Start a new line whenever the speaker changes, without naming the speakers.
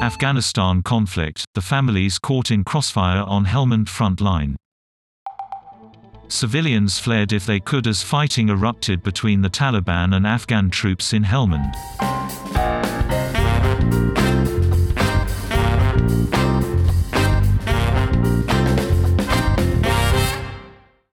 Afghanistan conflict, the families caught in crossfire on Helmand front line. Civilians fled if they could as fighting erupted between the Taliban and Afghan troops in Helmand.